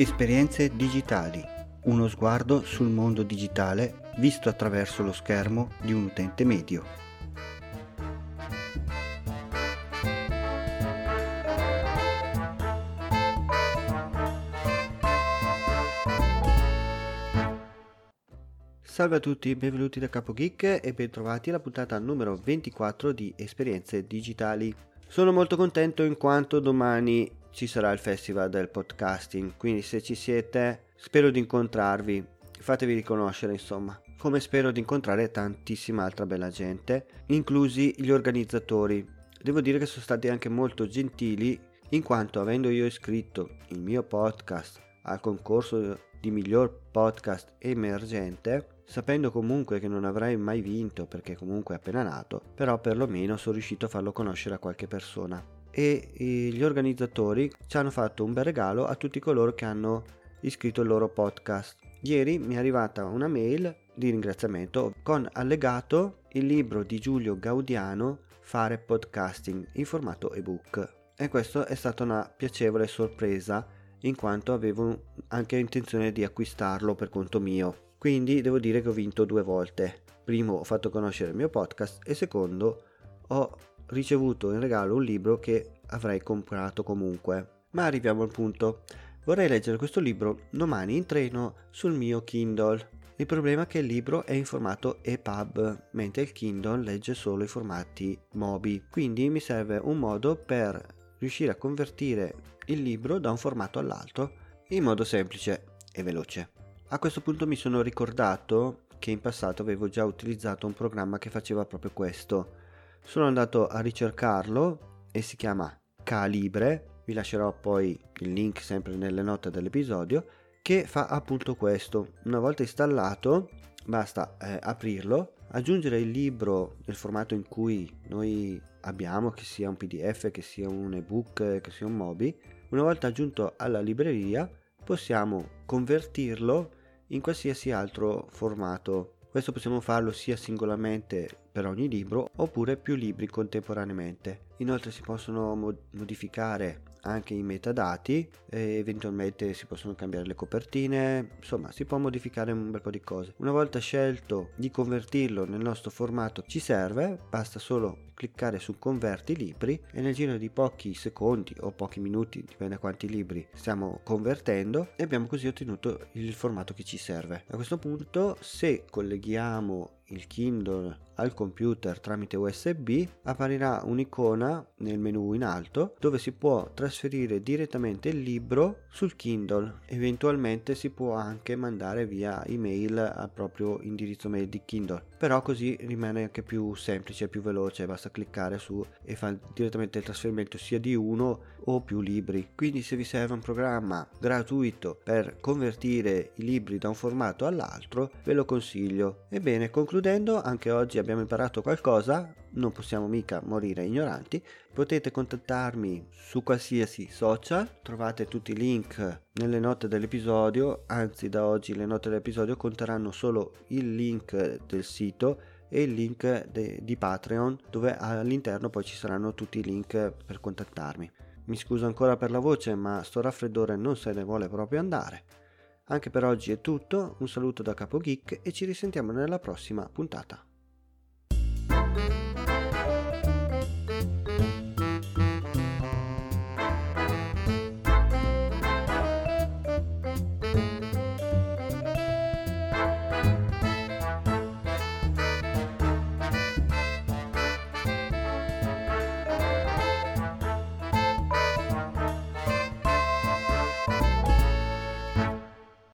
Esperienze digitali. Uno sguardo sul mondo digitale visto attraverso lo schermo di un utente medio. Salve a tutti, benvenuti da Capo Geek e bentrovati alla puntata numero 24 di Esperienze digitali. Sono molto contento in quanto domani ci sarà il festival del podcasting, quindi se ci siete spero di incontrarvi, fatevi riconoscere insomma, come spero di incontrare tantissima altra bella gente, inclusi gli organizzatori. Devo dire che sono stati anche molto gentili in quanto avendo io iscritto il mio podcast al concorso di miglior podcast emergente, sapendo comunque che non avrei mai vinto perché comunque è appena nato, però perlomeno sono riuscito a farlo conoscere a qualche persona e gli organizzatori ci hanno fatto un bel regalo a tutti coloro che hanno iscritto il loro podcast. Ieri mi è arrivata una mail di ringraziamento con allegato il libro di Giulio Gaudiano Fare podcasting in formato ebook e questa è stata una piacevole sorpresa in quanto avevo anche intenzione di acquistarlo per conto mio. Quindi devo dire che ho vinto due volte. Primo ho fatto conoscere il mio podcast e secondo ho ricevuto in regalo un libro che avrei comprato comunque. Ma arriviamo al punto. Vorrei leggere questo libro domani in treno sul mio Kindle. Il problema è che il libro è in formato EPUB, mentre il Kindle legge solo i formati MOBI. Quindi mi serve un modo per riuscire a convertire il libro da un formato all'altro in modo semplice e veloce. A questo punto mi sono ricordato che in passato avevo già utilizzato un programma che faceva proprio questo sono andato a ricercarlo e si chiama Calibre, vi lascerò poi il link sempre nelle note dell'episodio, che fa appunto questo. Una volta installato basta eh, aprirlo, aggiungere il libro nel formato in cui noi abbiamo, che sia un PDF, che sia un ebook, che sia un Mobi. Una volta aggiunto alla libreria possiamo convertirlo in qualsiasi altro formato questo possiamo farlo sia singolarmente per ogni libro oppure più libri contemporaneamente. Inoltre si possono modificare anche i metadati, eventualmente si possono cambiare le copertine, insomma si può modificare un bel po' di cose. Una volta scelto di convertirlo nel nostro formato ci serve, basta solo cliccare su converti libri e nel giro di pochi secondi o pochi minuti, dipende da quanti libri stiamo convertendo e abbiamo così ottenuto il formato che ci serve. A questo punto se colleghiamo il Kindle al computer tramite USB apparirà un'icona nel menu in alto dove si può trasferire direttamente il libro sul Kindle. Eventualmente si può anche mandare via email al proprio indirizzo mail di Kindle, però così rimane anche più semplice, più veloce, basta cliccare su e fa direttamente il trasferimento sia di uno o più libri. Quindi se vi serve un programma gratuito per convertire i libri da un formato all'altro, ve lo consiglio. Ebbene, Concludendo, anche oggi abbiamo imparato qualcosa, non possiamo mica morire ignoranti. Potete contattarmi su qualsiasi social, trovate tutti i link nelle note dell'episodio, anzi da oggi le note dell'episodio conterranno solo il link del sito e il link de- di Patreon dove all'interno poi ci saranno tutti i link per contattarmi. Mi scuso ancora per la voce ma sto raffreddore non se ne vuole proprio andare. Anche per oggi è tutto, un saluto da Capo Geek e ci risentiamo nella prossima puntata.